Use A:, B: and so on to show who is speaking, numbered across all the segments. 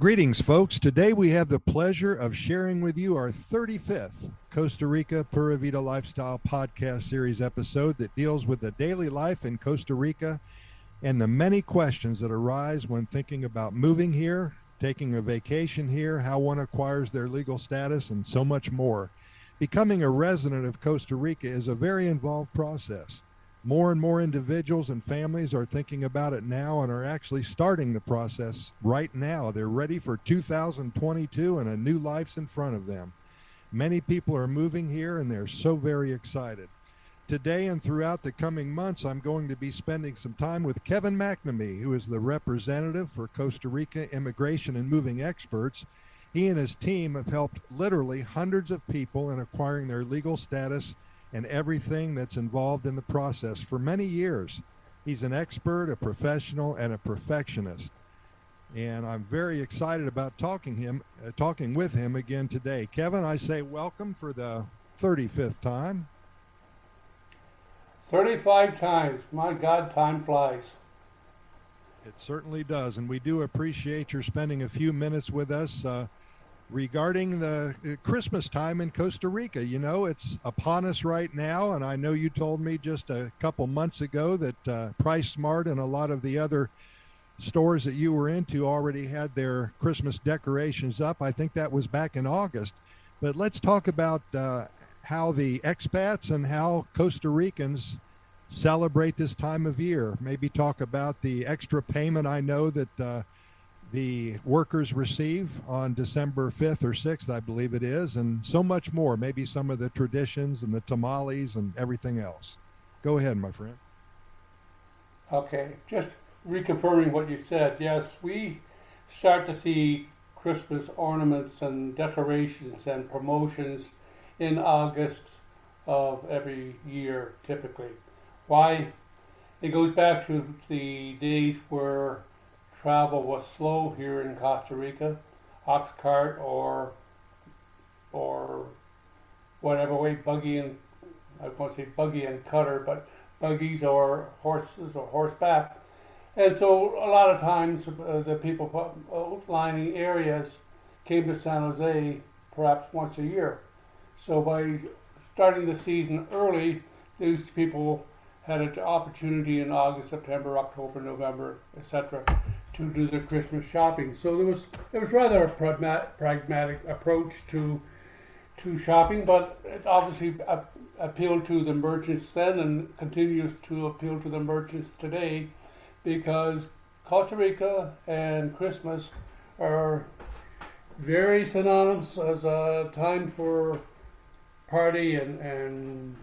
A: Greetings, folks. Today we have the pleasure of sharing with you our 35th Costa Rica Pura Vida Lifestyle podcast series episode that deals with the daily life in Costa Rica and the many questions that arise when thinking about moving here, taking a vacation here, how one acquires their legal status, and so much more. Becoming a resident of Costa Rica is a very involved process. More and more individuals and families are thinking about it now and are actually starting the process right now. They're ready for 2022 and a new life's in front of them. Many people are moving here and they're so very excited. Today and throughout the coming months, I'm going to be spending some time with Kevin McNamee, who is the representative for Costa Rica Immigration and Moving Experts. He and his team have helped literally hundreds of people in acquiring their legal status and everything that's involved in the process for many years. He's an expert, a professional, and a perfectionist. And I'm very excited about talking him, uh, talking with him again today. Kevin, I say welcome for the 35th time.
B: 35 times. My God, time flies.
A: It certainly does. And we do appreciate your spending a few minutes with us. Uh, regarding the uh, Christmas time in Costa Rica. You know, it's upon us right now, and I know you told me just a couple months ago that uh, PriceSmart and a lot of the other stores that you were into already had their Christmas decorations up. I think that was back in August. But let's talk about uh, how the expats and how Costa Ricans celebrate this time of year. Maybe talk about the extra payment I know that uh, the workers receive on December 5th or 6th, I believe it is, and so much more. Maybe some of the traditions and the tamales and everything else. Go ahead, my friend.
B: Okay, just reconfirming what you said. Yes, we start to see Christmas ornaments and decorations and promotions in August of every year, typically. Why? It goes back to the days where travel was slow here in Costa Rica, ox cart or or whatever way, buggy and I won't say buggy and cutter, but buggies or horses or horseback. And so a lot of times uh, the people outlining areas came to San Jose perhaps once a year. So by starting the season early, these people had an opportunity in August, September, October, November, etc to do their Christmas shopping. So there was it was rather a pragmatic approach to to shopping, but it obviously appealed to the merchants then and continues to appeal to the merchants today because Costa Rica and Christmas are very synonymous as a time for party and, and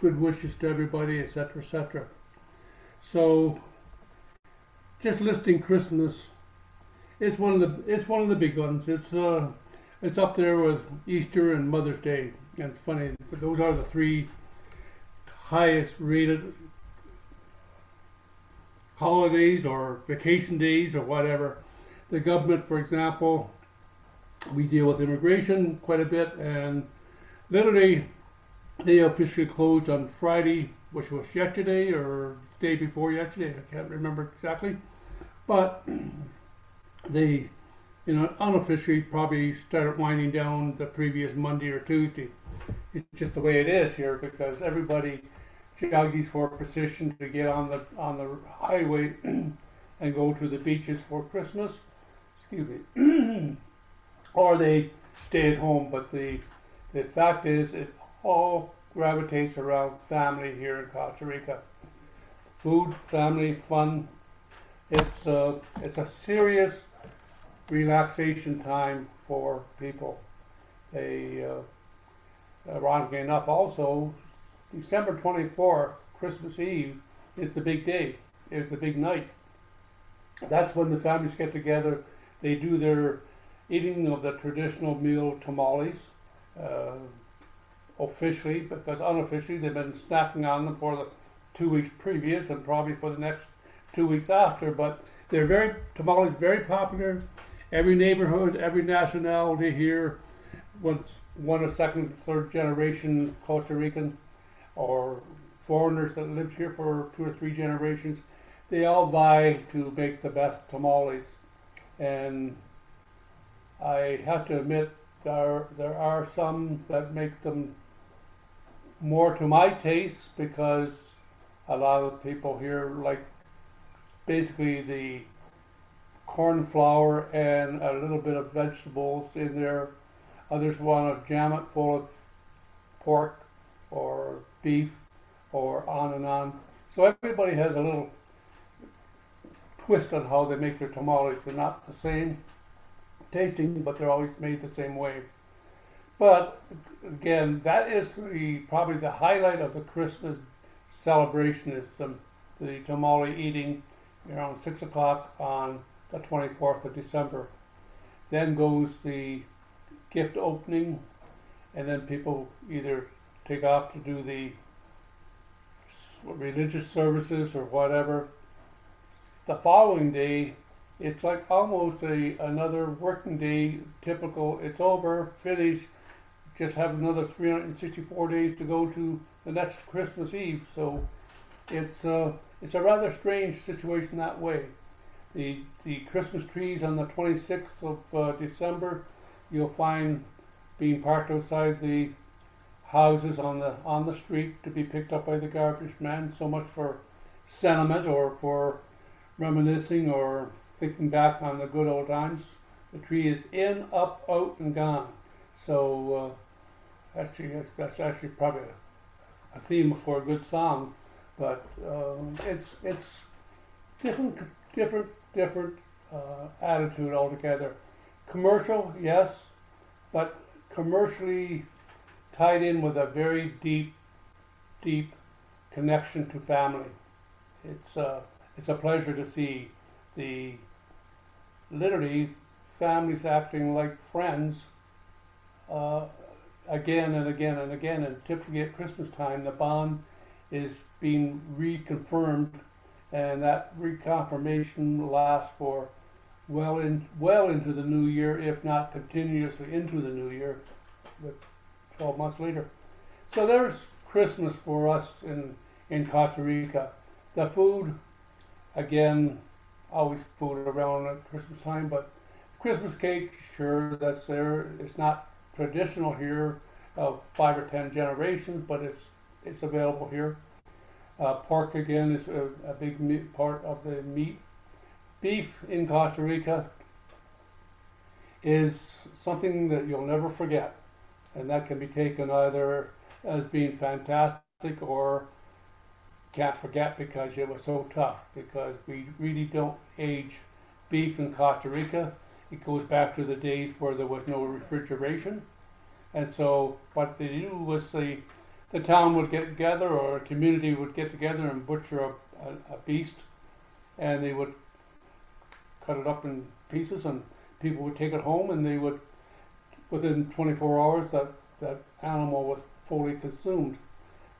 B: good wishes to everybody, etc., etc. So just listing Christmas. It's one of the it's one of the big ones. It's uh it's up there with Easter and Mother's Day. And it's funny, those are the three highest rated holidays or vacation days or whatever. The government, for example, we deal with immigration quite a bit, and literally they officially closed on Friday, which was yesterday or day before yesterday. I can't remember exactly. But they, you know, unofficially probably started winding down the previous Monday or Tuesday. It's just the way it is here because everybody joggies for position to get on the on the highway and go to the beaches for Christmas. Excuse me. or they stay at home. But the the fact is, it all gravitates around family here in Costa Rica. Food, family, fun, it's a, it's a serious relaxation time for people. They, uh, ironically enough, also, December 24th, Christmas Eve, is the big day, is the big night. That's when the families get together. They do their eating of the traditional meal tamales. Uh, officially, because unofficially they've been snacking on them for the two weeks previous and probably for the next two weeks after. But they're very tamales very popular. Every neighborhood, every nationality here, once one or second, third generation Costa Rican or foreigners that lived here for two or three generations, they all vie to make the best tamales. And I have to admit there there are some that make them more to my taste because a lot of people here like basically the corn flour and a little bit of vegetables in there. Others want to jam it full of pork or beef or on and on. So everybody has a little twist on how they make their tamales. They're not the same tasting, but they're always made the same way. But again, that is the probably the highlight of the Christmas celebration is the the tamale eating around six o'clock on the 24th of December. Then goes the gift opening, and then people either take off to do the religious services or whatever. The following day, it's like almost a another working day. Typical. It's over, finished. Just have another 364 days to go to the next Christmas Eve. So it's uh, it's a rather strange situation that way. The the Christmas trees on the 26th of uh, December, you'll find being parked outside the houses on the on the street to be picked up by the garbage man. So much for sentiment or for reminiscing or thinking back on the good old times. The tree is in, up, out, and gone. So uh, actually, that's, actually probably a, a, theme for a good song. But um, it's it's different, different, different uh, attitude altogether. Commercial, yes, but commercially tied in with a very deep, deep connection to family. It's uh, it's a pleasure to see the literally families acting like friends uh, again and again and again. And typically at Christmas time, the bond is being reconfirmed, and that reconfirmation lasts for well in well into the new year, if not continuously into the new year, but 12 months later. So there's Christmas for us in in Costa Rica. The food, again, always food around at Christmas time, but Christmas cake, sure, that's there. It's not traditional here of five or ten generations, but it's it's available here. Uh, pork again is a, a big meat, part of the meat. Beef in Costa Rica is something that you'll never forget, and that can be taken either as being fantastic or can't forget because it was so tough because we really don't age beef in Costa Rica. It goes back to the days where there was no refrigeration. And so what they do was the, the town would get together or a community would get together and butcher a, a, a beast and they would cut it up in pieces and people would take it home and they would, within 24 hours, that, that animal was fully consumed.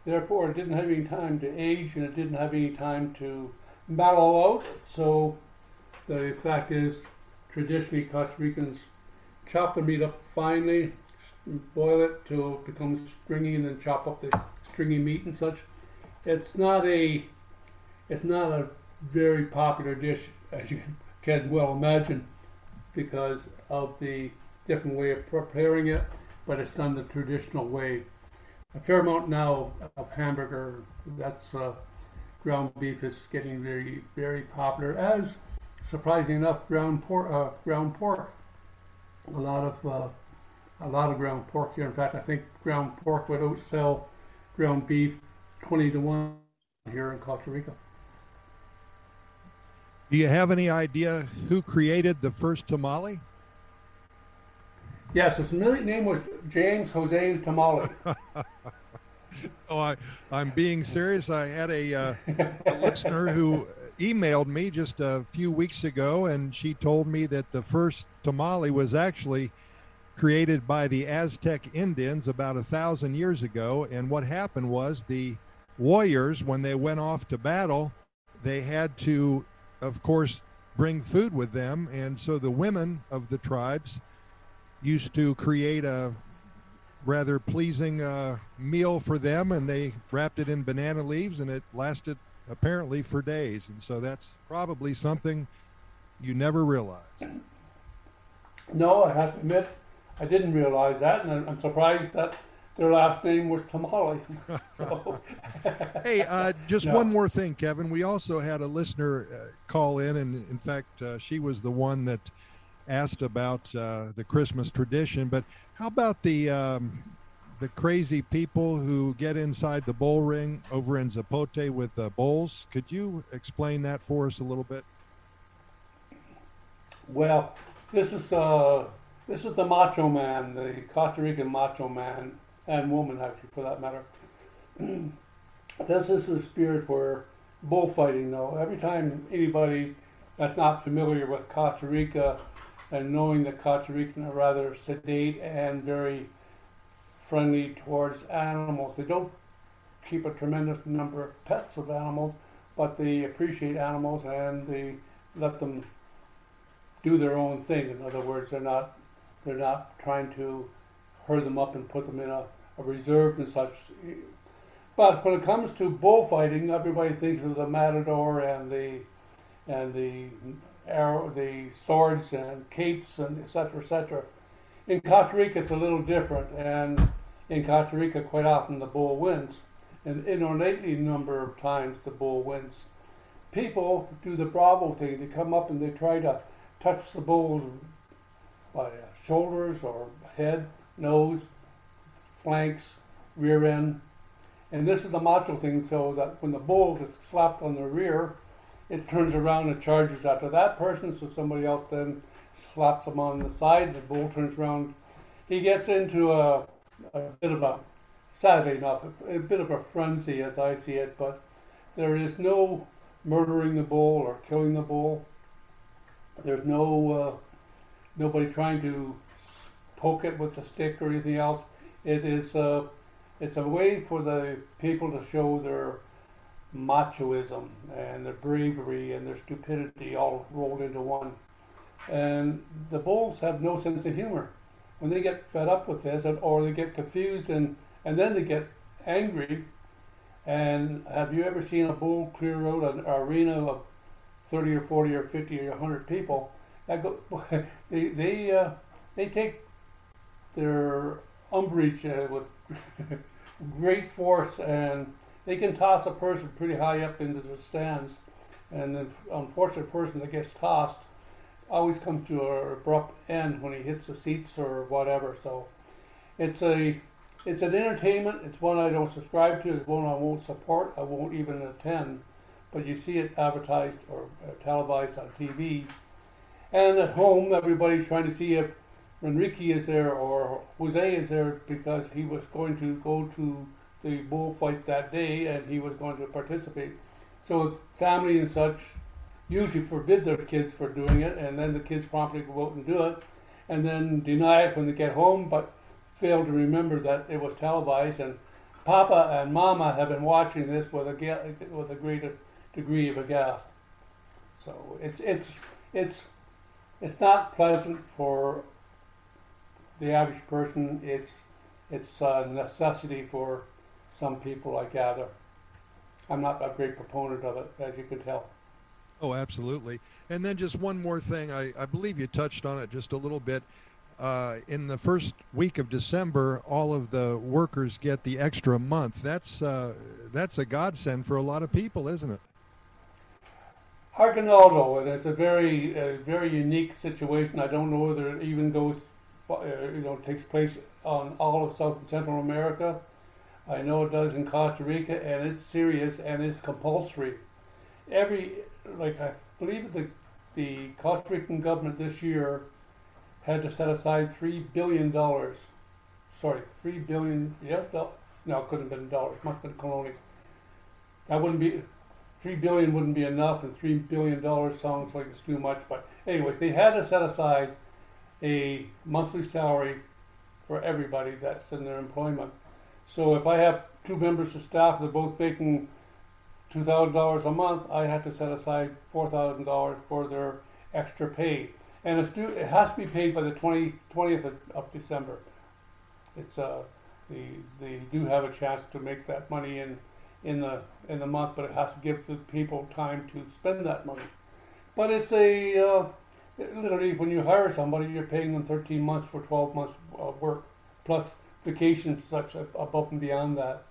B: Therefore, it didn't have any time to age and it didn't have any time to mellow out. So the fact is, traditionally Costa Ricans chop the meat up finely, boil it till it becomes stringy, and then chop up the stringy meat and such. It's not a it's not a very popular dish as you can well imagine because of the different way of preparing it, but it's done the traditional way a fair amount now of hamburger. That's uh, ground beef is getting very very popular. As surprisingly enough, ground pork. Uh, ground pork. A lot of uh, a lot of ground pork here. In fact, I think ground pork would outsell ground beef twenty to one here in Costa Rica.
A: Do you have any idea who created the first tamale?
B: Yes, his name was James Jose Tamale.
A: oh, I, I'm being serious. I had a, uh, a listener who emailed me just a few weeks ago, and she told me that the first tamale was actually created by the Aztec Indians about a thousand years ago. And what happened was the warriors, when they went off to battle, they had to, of course, bring food with them. And so the women of the tribes used to create a rather pleasing uh, meal for them, and they wrapped it in banana leaves, and it lasted apparently for days. And so that's probably something you never realized.
B: No, I have to admit, I didn't realize that, and I'm surprised that their last name was Tamale.
A: so. hey, uh, just no. one more thing, Kevin. We also had a listener uh, call in, and in fact, uh, she was the one that asked about uh, the Christmas tradition. But how about the um, the crazy people who get inside the bull ring over in Zapote with the bulls? Could you explain that for us a little bit?
B: Well, this is uh, this is the Macho Man, the Costa Rican Macho Man and woman, actually, for that matter. this is the spirit where bullfighting, though. Every time anybody that's not familiar with Costa Rica and knowing that Costa Rican are rather sedate and very friendly towards animals, they don't keep a tremendous number of pets of animals, but they appreciate animals and they let them do their own thing. In other words, they're not they're not trying to herd them up and put them in a, a reserve and such. But when it comes to bullfighting, everybody thinks of the matador and the and the arrow, the swords and capes and etc. etc. In Costa Rica, it's a little different, and in Costa Rica, quite often the bull wins, and inordinately number of times the bull wins. People do the bravo thing; they come up and they try to touch the bull by uh, shoulders or head, nose, flanks, rear end. And this is the macho thing, so that when the bull gets slapped on the rear, it turns around and charges after that person, so somebody else then slaps him on the side, the bull turns around. He gets into a, a bit of a, sadly enough, a, a bit of a frenzy as I see it, but there is no murdering the bull or killing the bull. There's no uh, nobody trying to poke it with a stick or anything else. It is uh, it's a way for the people to show their machoism and their bravery and their stupidity all rolled into one. And the bulls have no sense of humor. When they get fed up with this, or they get confused and, and then they get angry. And have you ever seen a bull clear out an arena of 30 or 40 or 50 or 100 people, that go, they they uh, they take their umbrage uh, with great force, and they can toss a person pretty high up into the stands. And the unfortunate person that gets tossed always comes to an abrupt end when he hits the seats or whatever. So it's a it's an entertainment. It's one I don't subscribe to. It's one I won't support. I won't even attend but you see it advertised or uh, televised on TV. And at home, everybody's trying to see if Enrique is there or Jose is there because he was going to go to the bullfight that day and he was going to participate. So family and such usually forbid their kids for doing it, and then the kids promptly go out and do it, and then deny it when they get home, but fail to remember that it was televised. And Papa and Mama have been watching this with a with a great degree of aghast. So it's it's it's it's not pleasant for the average person. It's it's a necessity for some people, I gather. I'm not a great proponent of it, as you can tell.
A: Oh, absolutely. And then just one more thing. I, I believe you touched on it just a little bit. Uh, in the first week of December, all of the workers get the extra month. That's uh, that's a godsend for a lot of people, isn't it?
B: Aguinaldo, and it's a very, very unique situation. I don't know whether it even goes, uh, you know, takes place on all of South and Central America. I know it does in Costa Rica, and it's serious and it's compulsory. Every, like I believe the the Costa Rican government this year had to set aside three billion dollars. Sorry, three billion. Yeah, no, it couldn't have been dollars. Must have been colones. That wouldn't be three billion wouldn't be enough, and three billion dollars sounds like it's too much. But anyways, they had to set aside a monthly salary for everybody that's in their employment. So if I have two members of staff they're both making two thousand dollars a month, I have to set aside four thousand dollars for their extra pay, and it's due, it has to be paid by the 20, 20th of, of December. It's uh, they they do have a chance to make that money in in the in the month, but it has to give the people time to spend that money. But it's a uh, literally, when you hire somebody, you're paying them 13 months for 12 months of work, plus vacations such above and beyond that.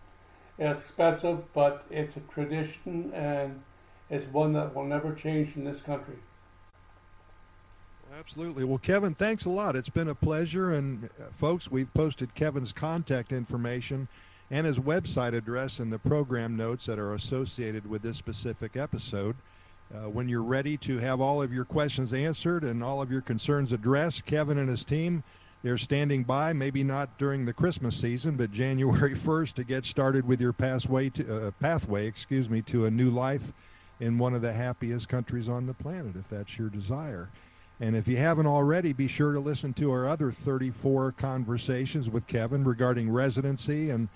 B: Expensive, but it's a tradition and it's one that will never change in this country.
A: Absolutely. Well, Kevin, thanks a lot. It's been a pleasure. And uh, folks, we've posted Kevin's contact information and his website address in the program notes that are associated with this specific episode. Uh, when you're ready to have all of your questions answered and all of your concerns addressed, Kevin and his team, they're standing by, maybe not during the Christmas season, but January 1st to get started with your pathway to, uh, pathway, excuse me, to a new life in one of the happiest countries on the planet, if that's your desire. And if you haven't already, be sure to listen to our other 34 conversations with Kevin regarding residency and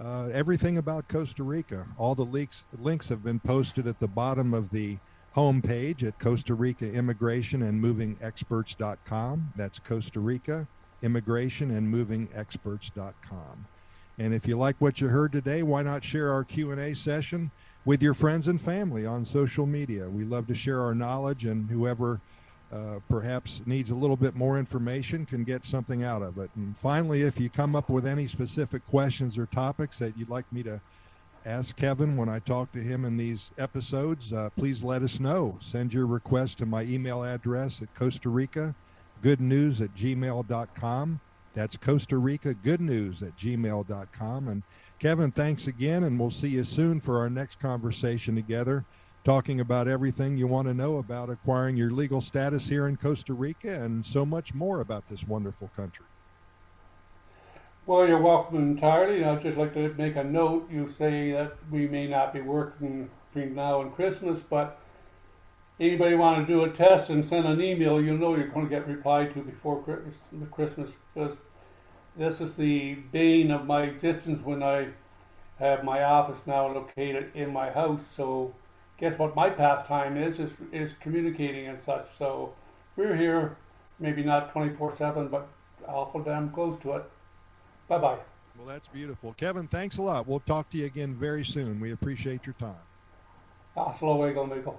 A: uh, everything about Costa Rica. All the links, links have been posted at the bottom of the homepage at Costa Rica Immigration and Moving Experts.com. That's Costa Rica Immigration and Moving Experts.com. And if you like what you heard today, why not share our Q&A session with your friends and family on social media? We love to share our knowledge and whoever uh, perhaps needs a little bit more information can get something out of it. And finally, if you come up with any specific questions or topics that you'd like me to ask Kevin when I talk to him in these episodes, uh, please let us know. Send your request to my email address at Costa Rica good news at gmail.com. That's Costa Rica good news at gmail.com. And Kevin, thanks again, and we'll see you soon for our next conversation together talking about everything you want to know about acquiring your legal status here in Costa Rica and so much more about this wonderful country.
B: Well, you're welcome entirely. I'd just like to make a note. You say that we may not be working between now and Christmas, but anybody want to do a test and send an email, you'll know you're going to get replied to before Christmas because this is the bane of my existence when I have my office now located in my house. So guess what my pastime is, is, is communicating and such. So we're here, maybe not 24 7, but awful damn close to it. Bye bye.
A: Well, that's beautiful. Kevin, thanks a lot. We'll talk to you again very soon. We appreciate your time.
B: Hasta luego, amigo.